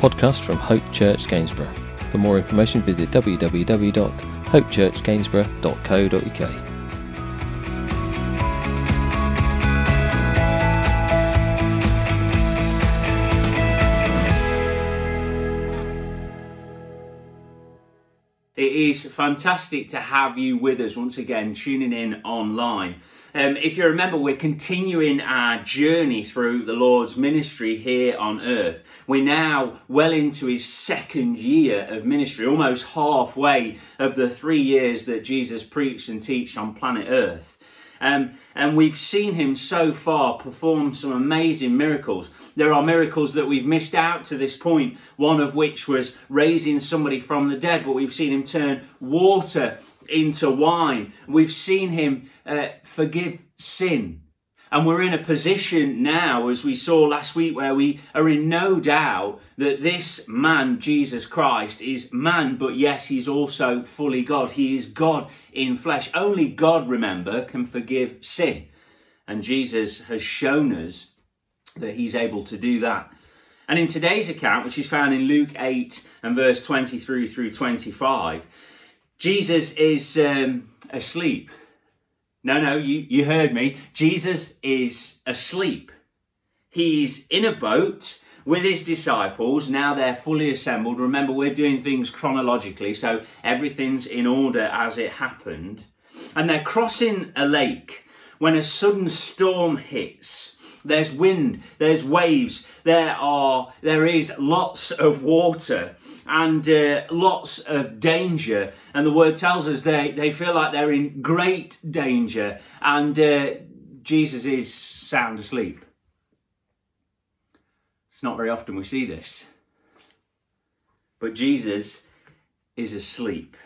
podcast from Hope Church Gainsborough. For more information, visit www.hopechurchgainsborough.co.uk. It is fantastic to have you with us once again, tuning in online. Um, if you remember, we're continuing our journey through the Lord's ministry here on earth. We're now well into his second year of ministry, almost halfway of the three years that Jesus preached and taught on planet earth. Um, and we've seen him so far perform some amazing miracles. There are miracles that we've missed out to this point, one of which was raising somebody from the dead, but we've seen him turn water into wine. We've seen him uh, forgive sin. And we're in a position now, as we saw last week, where we are in no doubt that this man, Jesus Christ, is man, but yes, he's also fully God. He is God in flesh. Only God, remember, can forgive sin. And Jesus has shown us that he's able to do that. And in today's account, which is found in Luke 8 and verse 23 through 25, Jesus is um, asleep no, no, you, you heard me. Jesus is asleep. He's in a boat with his disciples. Now they're fully assembled. Remember, we're doing things chronologically, so everything's in order as it happened. And they're crossing a lake when a sudden storm hits. There's wind, there's waves, there are there is lots of water and uh, lots of danger. And the word tells us they, they feel like they're in great danger, and uh, Jesus is sound asleep. It's not very often we see this. But Jesus is asleep.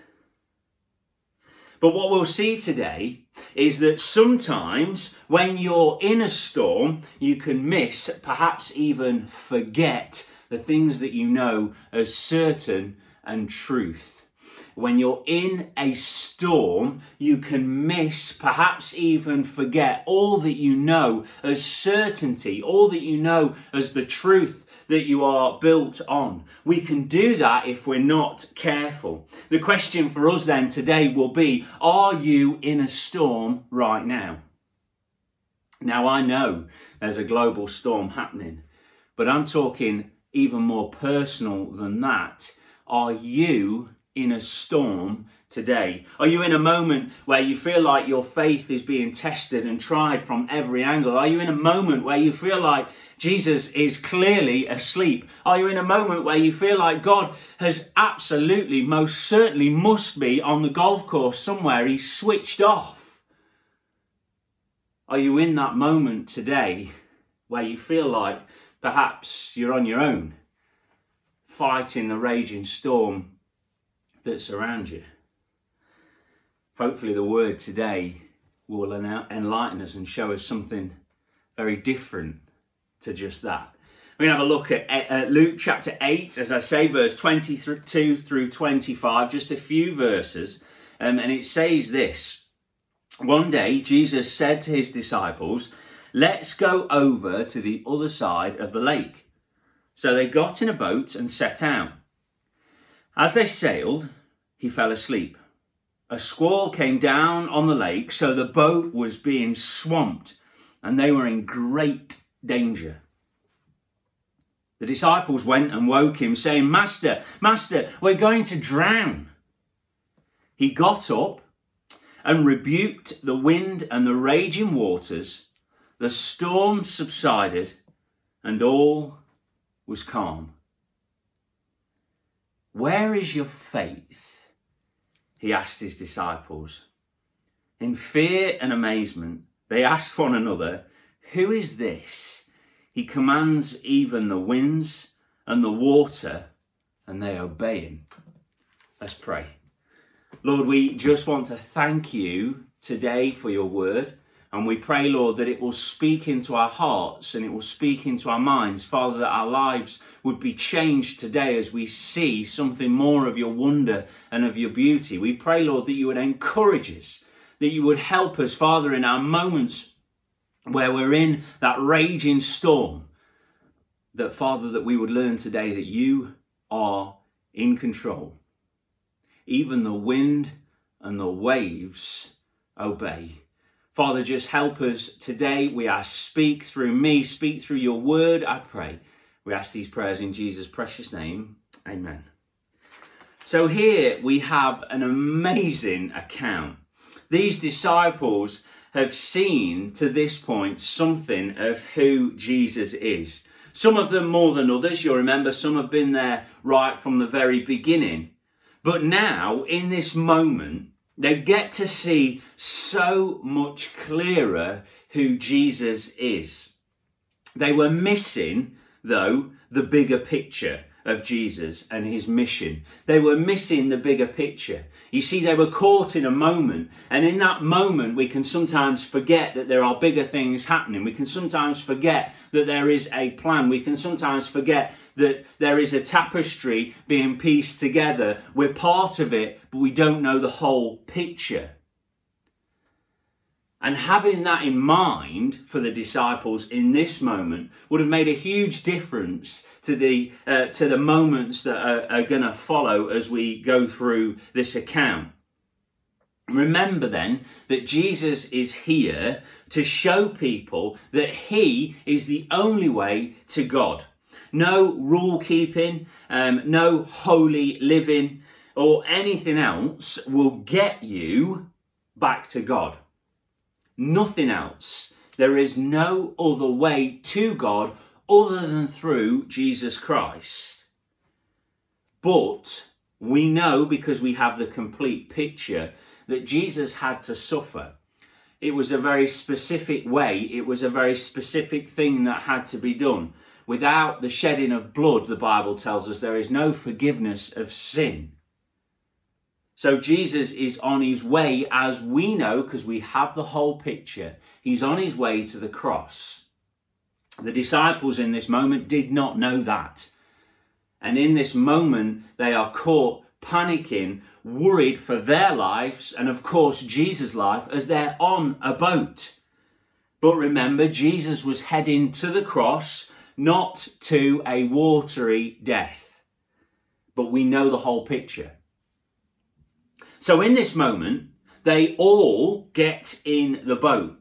But what we'll see today is that sometimes when you're in a storm, you can miss, perhaps even forget the things that you know as certain and truth. When you're in a storm, you can miss, perhaps even forget all that you know as certainty, all that you know as the truth that you are built on. We can do that if we're not careful. The question for us then today will be Are you in a storm right now? Now, I know there's a global storm happening, but I'm talking even more personal than that. Are you in a storm today? Are you in a moment where you feel like your faith is being tested and tried from every angle? Are you in a moment where you feel like Jesus is clearly asleep? Are you in a moment where you feel like God has absolutely, most certainly must be on the golf course somewhere? He's switched off. Are you in that moment today where you feel like perhaps you're on your own, fighting the raging storm that's around you. Hopefully, the word today will enlighten us and show us something very different to just that. We're going to have a look at uh, Luke chapter 8, as I say, verse 22 through 25, just a few verses. Um, and it says this One day, Jesus said to his disciples, Let's go over to the other side of the lake. So they got in a boat and set out. As they sailed, he fell asleep. A squall came down on the lake, so the boat was being swamped and they were in great danger. The disciples went and woke him, saying, Master, Master, we're going to drown. He got up and rebuked the wind and the raging waters. The storm subsided and all was calm. Where is your faith? He asked his disciples. In fear and amazement, they asked one another, Who is this? He commands even the winds and the water, and they obey him. Let's pray. Lord, we just want to thank you today for your word. And we pray, Lord, that it will speak into our hearts and it will speak into our minds. Father, that our lives would be changed today as we see something more of your wonder and of your beauty. We pray, Lord, that you would encourage us, that you would help us, Father, in our moments where we're in that raging storm. that, Father, that we would learn today that you are in control. Even the wind and the waves obey. Father, just help us today. We ask, speak through me, speak through your word, I pray. We ask these prayers in Jesus' precious name. Amen. So here we have an amazing account. These disciples have seen to this point something of who Jesus is. Some of them more than others. You'll remember some have been there right from the very beginning. But now, in this moment, they get to see so much clearer who Jesus is. They were missing, though, the bigger picture of Jesus and his mission. They were missing the bigger picture. You see, they were caught in a moment, and in that moment, we can sometimes forget that there are bigger things happening. We can sometimes forget that there is a plan. We can sometimes forget that there is a tapestry being pieced together. We're part of it, but we don't know the whole picture. And having that in mind for the disciples in this moment would have made a huge difference to the uh, to the moments that are, are going to follow as we go through this account. Remember then that Jesus is here to show people that he is the only way to God. No rule keeping, um, no holy living, or anything else will get you back to God nothing else. There is no other way to God other than through Jesus Christ. But we know because we have the complete picture that Jesus had to suffer. It was a very specific way, it was a very specific thing that had to be done. Without the shedding of blood, the Bible tells us, there is no forgiveness of sin. So Jesus is on his way, as we know, because we have the whole picture. He's on his way to the cross. The disciples in this moment did not know that. And in this moment, they are caught panicking, worried for their lives, and of course, Jesus' life, as they're on a boat. But remember, Jesus was heading to the cross, not to a watery death. But we know the whole picture. So in this moment, they all get in the boat.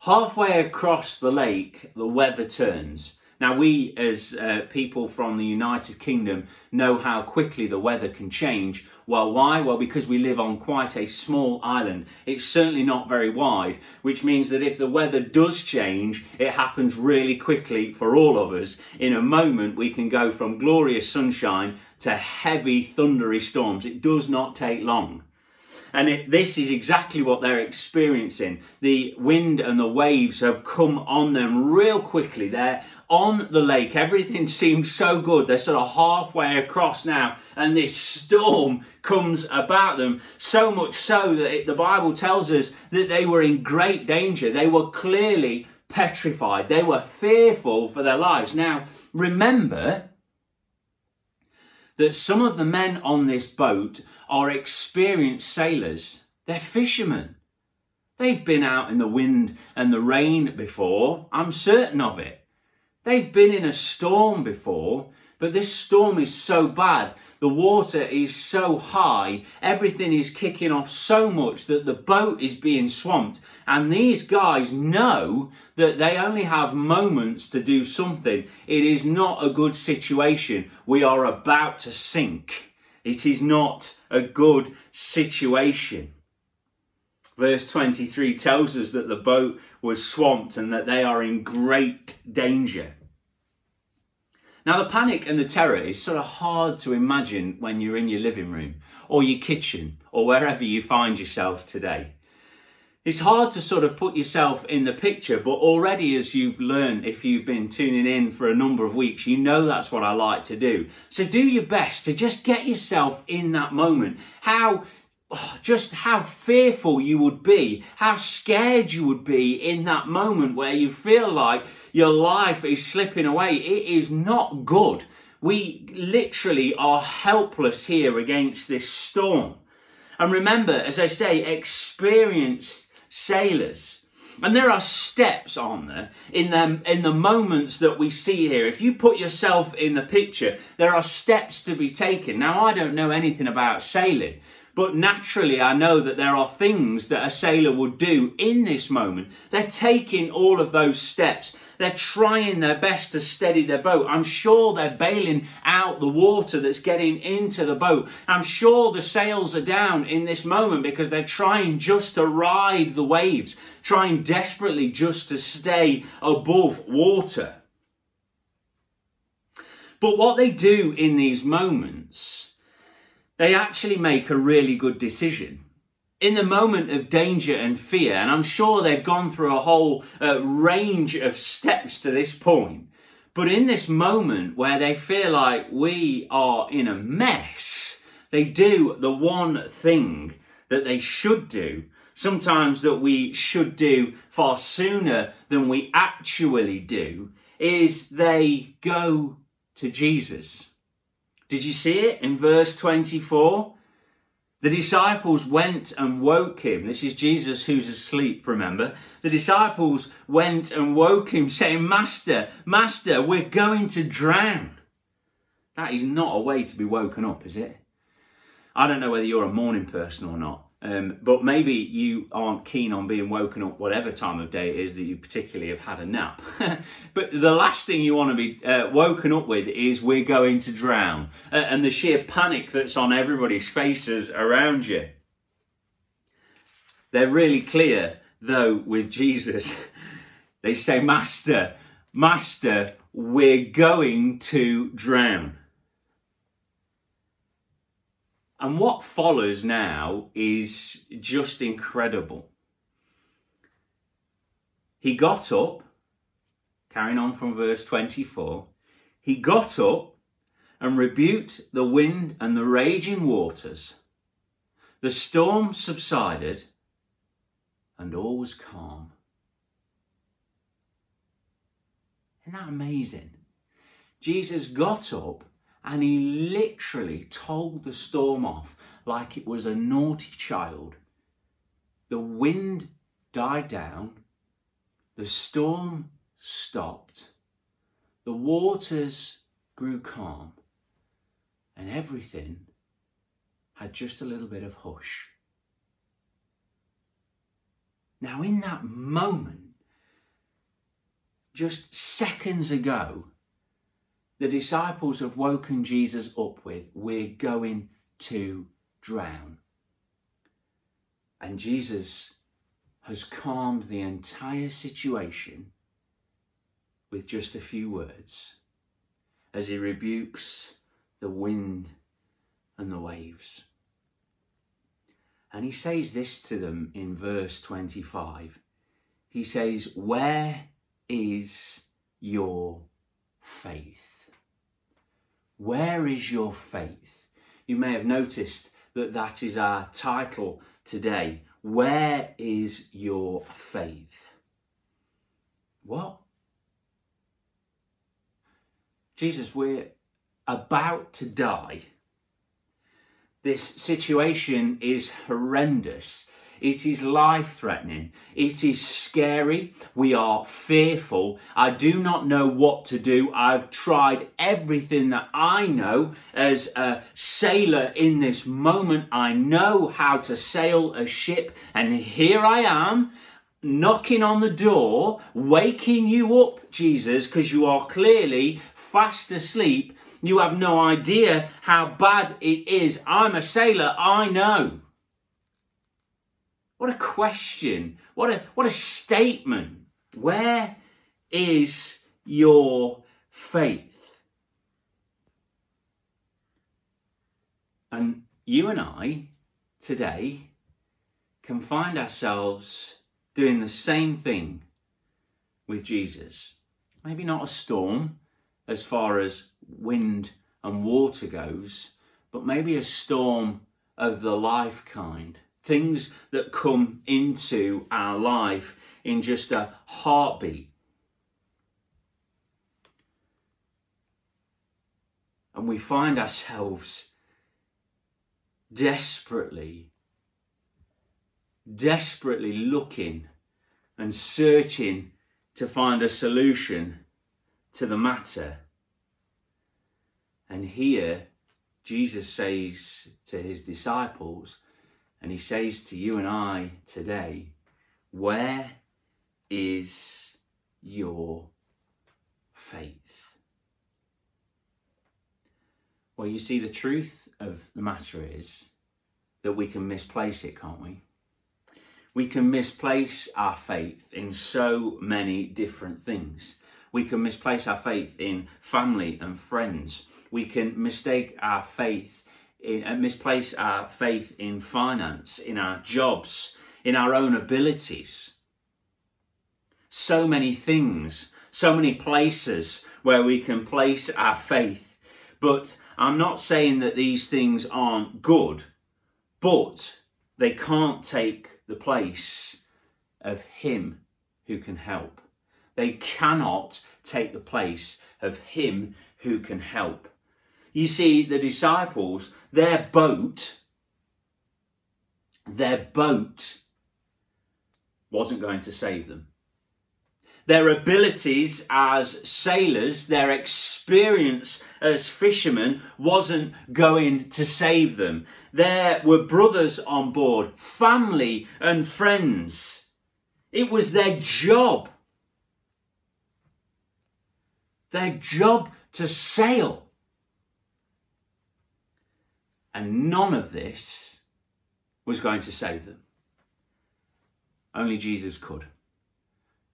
Halfway across the lake, the weather turns. Now, we as uh, people from the United Kingdom know how quickly the weather can change. Well, why? Well, because we live on quite a small island. It's certainly not very wide, which means that if the weather does change, it happens really quickly for all of us. In a moment, we can go from glorious sunshine to heavy, thundery storms. It does not take long. And it, this is exactly what they're experiencing. The wind and the waves have come on them real quickly. They're on the lake. Everything seems so good. They're sort of halfway across now, and this storm comes about them. So much so that it, the Bible tells us that they were in great danger. They were clearly petrified. They were fearful for their lives. Now, remember that some of the men on this boat are experienced sailors. They're fishermen. They've been out in the wind and the rain before. I'm certain of it. They've been in a storm before, but this storm is so bad. The water is so high. Everything is kicking off so much that the boat is being swamped. And these guys know that they only have moments to do something. It is not a good situation. We are about to sink. It is not a good situation. Verse 23 tells us that the boat was swamped and that they are in great danger. Now, the panic and the terror is sort of hard to imagine when you're in your living room or your kitchen or wherever you find yourself today. It's hard to sort of put yourself in the picture, but already as you've learned, if you've been tuning in for a number of weeks, you know that's what I like to do. So do your best to just get yourself in that moment. How oh, just how fearful you would be, how scared you would be in that moment where you feel like your life is slipping away. It is not good. We literally are helpless here against this storm. And remember, as I say, experienced sailors. And there are steps, aren't there, in them in the moments that we see here. If you put yourself in the picture, there are steps to be taken. Now I don't know anything about sailing, but naturally, I know that there are things that a sailor would do in this moment. They're taking all of those steps. They're trying their best to steady their boat. I'm sure they're bailing out the water that's getting into the boat. I'm sure the sails are down in this moment because they're trying just to ride the waves, trying desperately just to stay above water. But what they do in these moments they actually make a really good decision. In the moment of danger and fear, and I'm sure they've gone through a whole uh, range of steps to this point, but in this moment where they feel like we are in a mess, they do the one thing that they should do, sometimes that we should do far sooner than we actually do, is they go to Jesus. Did you see it in verse 24? The disciples went and woke him. This is Jesus who's asleep, remember? The disciples went and woke him, saying, Master, Master, we're going to drown. That is not a way to be woken up, is it? I don't know whether you're a morning person or not, um, but maybe you aren't keen on being woken up whatever time of day it is that you particularly have had a nap. but the last thing you want to be uh, woken up with is we're going to drown uh, and the sheer panic that's on everybody's faces around you. They're really clear though with Jesus. they say, Master, Master, we're going to drown. And what follows now is just incredible. He got up, carrying on from verse 24, he got up and rebuked the wind and the raging waters. The storm subsided and all was calm. Isn't that amazing? Jesus got up and he literally told the storm off like it was a naughty child. The wind died down, the storm stopped, the waters grew calm, and everything had just a little bit of hush. Now, in that moment, just seconds ago, the disciples have woken Jesus up with, We're going to drown. And Jesus has calmed the entire situation with just a few words as he rebukes the wind and the waves. And he says this to them in verse 25. He says, Where is your faith? Where is your faith? You may have noticed that that is our title today. Where is your faith? What? Jesus, we're about to die. This situation is horrendous. It is life threatening. It is scary. We are fearful. I do not know what to do. I've tried everything that I know as a sailor in this moment. I know how to sail a ship, and here I am knocking on the door, waking you up, Jesus, because you are clearly fast asleep. You have no idea how bad it is. I'm a sailor, I know. What a question. What a, what a statement. Where is your faith? And you and I today can find ourselves doing the same thing with Jesus. Maybe not a storm as far as wind and water goes, but maybe a storm of the life kind things that come into our life in just a heartbeat. And we find ourselves desperately, desperately looking and searching to find a solution to the matter. And here, Jesus says to his disciples, and he says to you and I today, Where is your faith? Well, you see, the truth of the matter is that we can misplace it, can't we? We can misplace our faith in so many different things. We can misplace our faith in family and friends. We can mistake our faith in, uh, misplace our faith in finance, in our jobs, in our own abilities. So many things, so many places where we can place our faith. But I'm not saying that these things aren't good, but they can't take the place of Him who can help. They cannot take the place of Him who can help. You see, the disciples, their boat, their boat wasn't going to save them. Their abilities as sailors, their experience as fishermen wasn't going to save them. There were brothers on board, family and friends. It was their job. Their job to sail. And none of this was going to save them. Only Jesus could.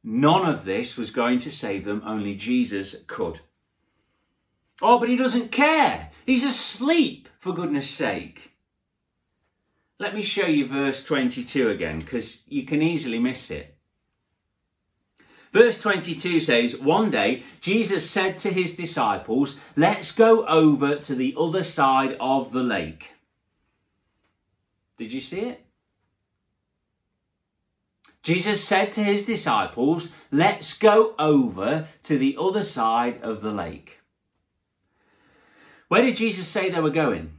None of this was going to save them, only Jesus could. Oh, but he doesn't care. He's asleep, for goodness sake. Let me show you verse 22 again, because you can easily miss it. Verse 22 says, One day Jesus said to his disciples, Let's go over to the other side of the lake. Did you see it? Jesus said to his disciples, Let's go over to the other side of the lake. Where did Jesus say they were going?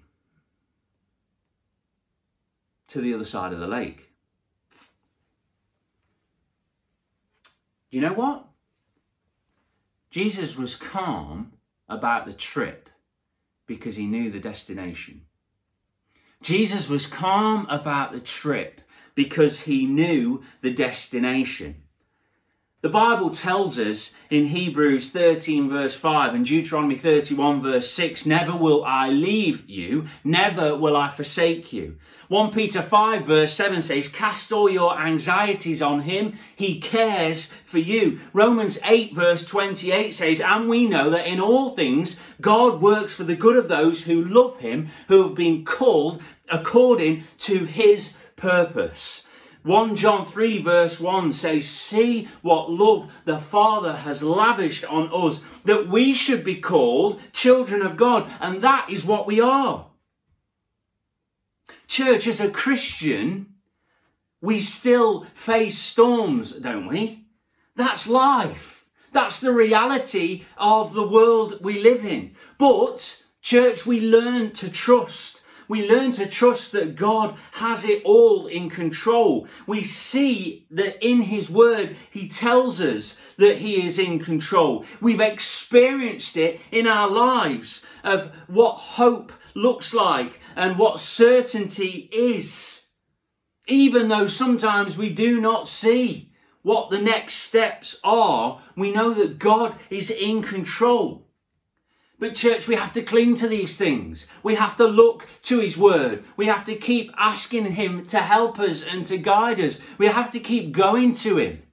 To the other side of the lake. You know what? Jesus was calm about the trip because he knew the destination. Jesus was calm about the trip because he knew the destination. The Bible tells us in Hebrews 13, verse 5, and Deuteronomy 31, verse 6, Never will I leave you, never will I forsake you. 1 Peter 5, verse 7 says, Cast all your anxieties on him, he cares for you. Romans 8, verse 28 says, And we know that in all things God works for the good of those who love him, who have been called according to his purpose. 1 John 3 verse 1 says, See what love the Father has lavished on us, that we should be called children of God, and that is what we are. Church, as a Christian, we still face storms, don't we? That's life. That's the reality of the world we live in. But, church, we learn to trust we learn to trust that God has it all in control. We see that in His Word, He tells us that He is in control. We've experienced it in our lives of what hope looks like and what certainty is. Even though sometimes we do not see what the next steps are, we know that God is in control. But, church, we have to cling to these things. We have to look to His Word. We have to keep asking Him to help us and to guide us. We have to keep going to Him.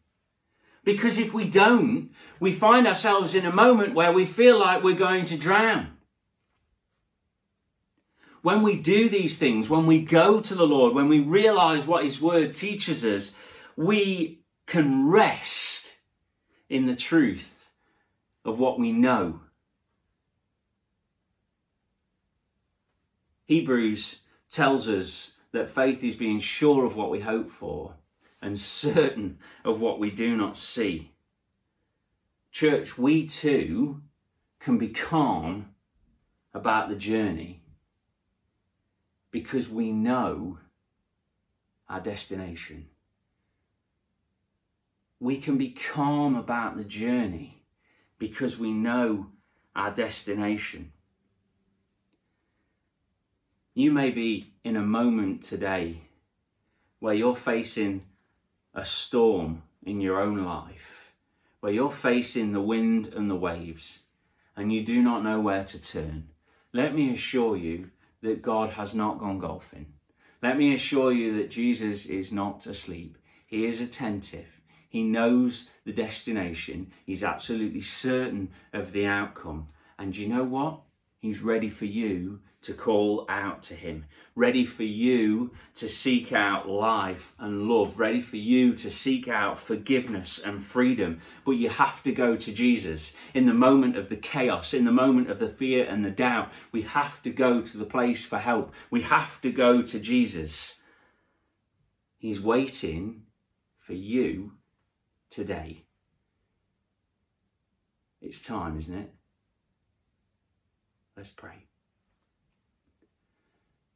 Because if we don't, we find ourselves in a moment where we feel like we're going to drown. When we do these things, when we go to the Lord, when we realize what His Word teaches us, we can rest in the truth of what we know Hebrews tells us that faith is being sure of what we hope for and certain of what we do not see. Church, we too can be calm about the journey because we know our destination. we can be calm about the journey because we know our destination. You may be in a moment today where you're facing a storm in your own life, where you're facing the wind and the waves, and you do not know where to turn. Let me assure you that God has not gone golfing. Let me assure you that Jesus is not asleep. He is attentive. He knows the destination. He's absolutely certain of the outcome. And you know what? He's ready for you to call out to Him, ready for you to seek out life and love, ready for you to seek out forgiveness and freedom. But you have to go to Jesus in the moment of the chaos, in the moment of the fear and the doubt. We have to go to the place for help. We have to go to Jesus. He's waiting for you today. It's time, isn't it? Let's pray.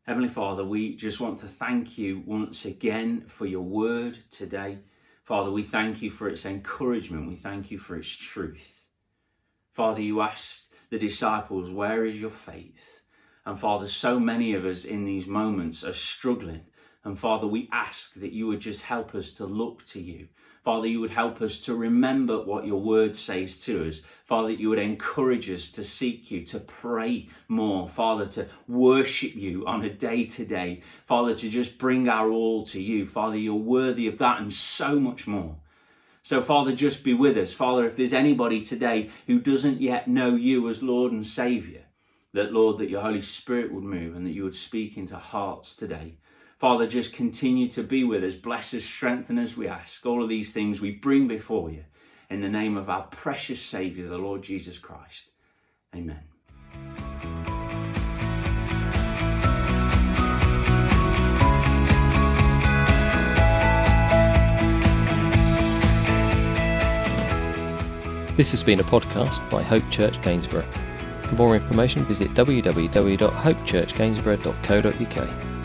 Heavenly Father, we just want to thank you once again for your word today. Father, we thank you for its encouragement. We thank you for its truth. Father, you asked the disciples, Where is your faith? And Father, so many of us in these moments are struggling. And Father, we ask that you would just help us to look to you. Father, you would help us to remember what your word says to us. Father, you would encourage us to seek you, to pray more. Father, to worship you on a day to day. Father, to just bring our all to you. Father, you're worthy of that and so much more. So, Father, just be with us. Father, if there's anybody today who doesn't yet know you as Lord and Saviour, that, Lord, that your Holy Spirit would move and that you would speak into hearts today. Father, just continue to be with us. Bless us, strengthen us, we ask. All of these things we bring before you in the name of our precious Saviour, the Lord Jesus Christ. Amen. This has been a podcast by Hope Church Gainsborough. For more information, visit www.hopechurchgainsborough.co.uk.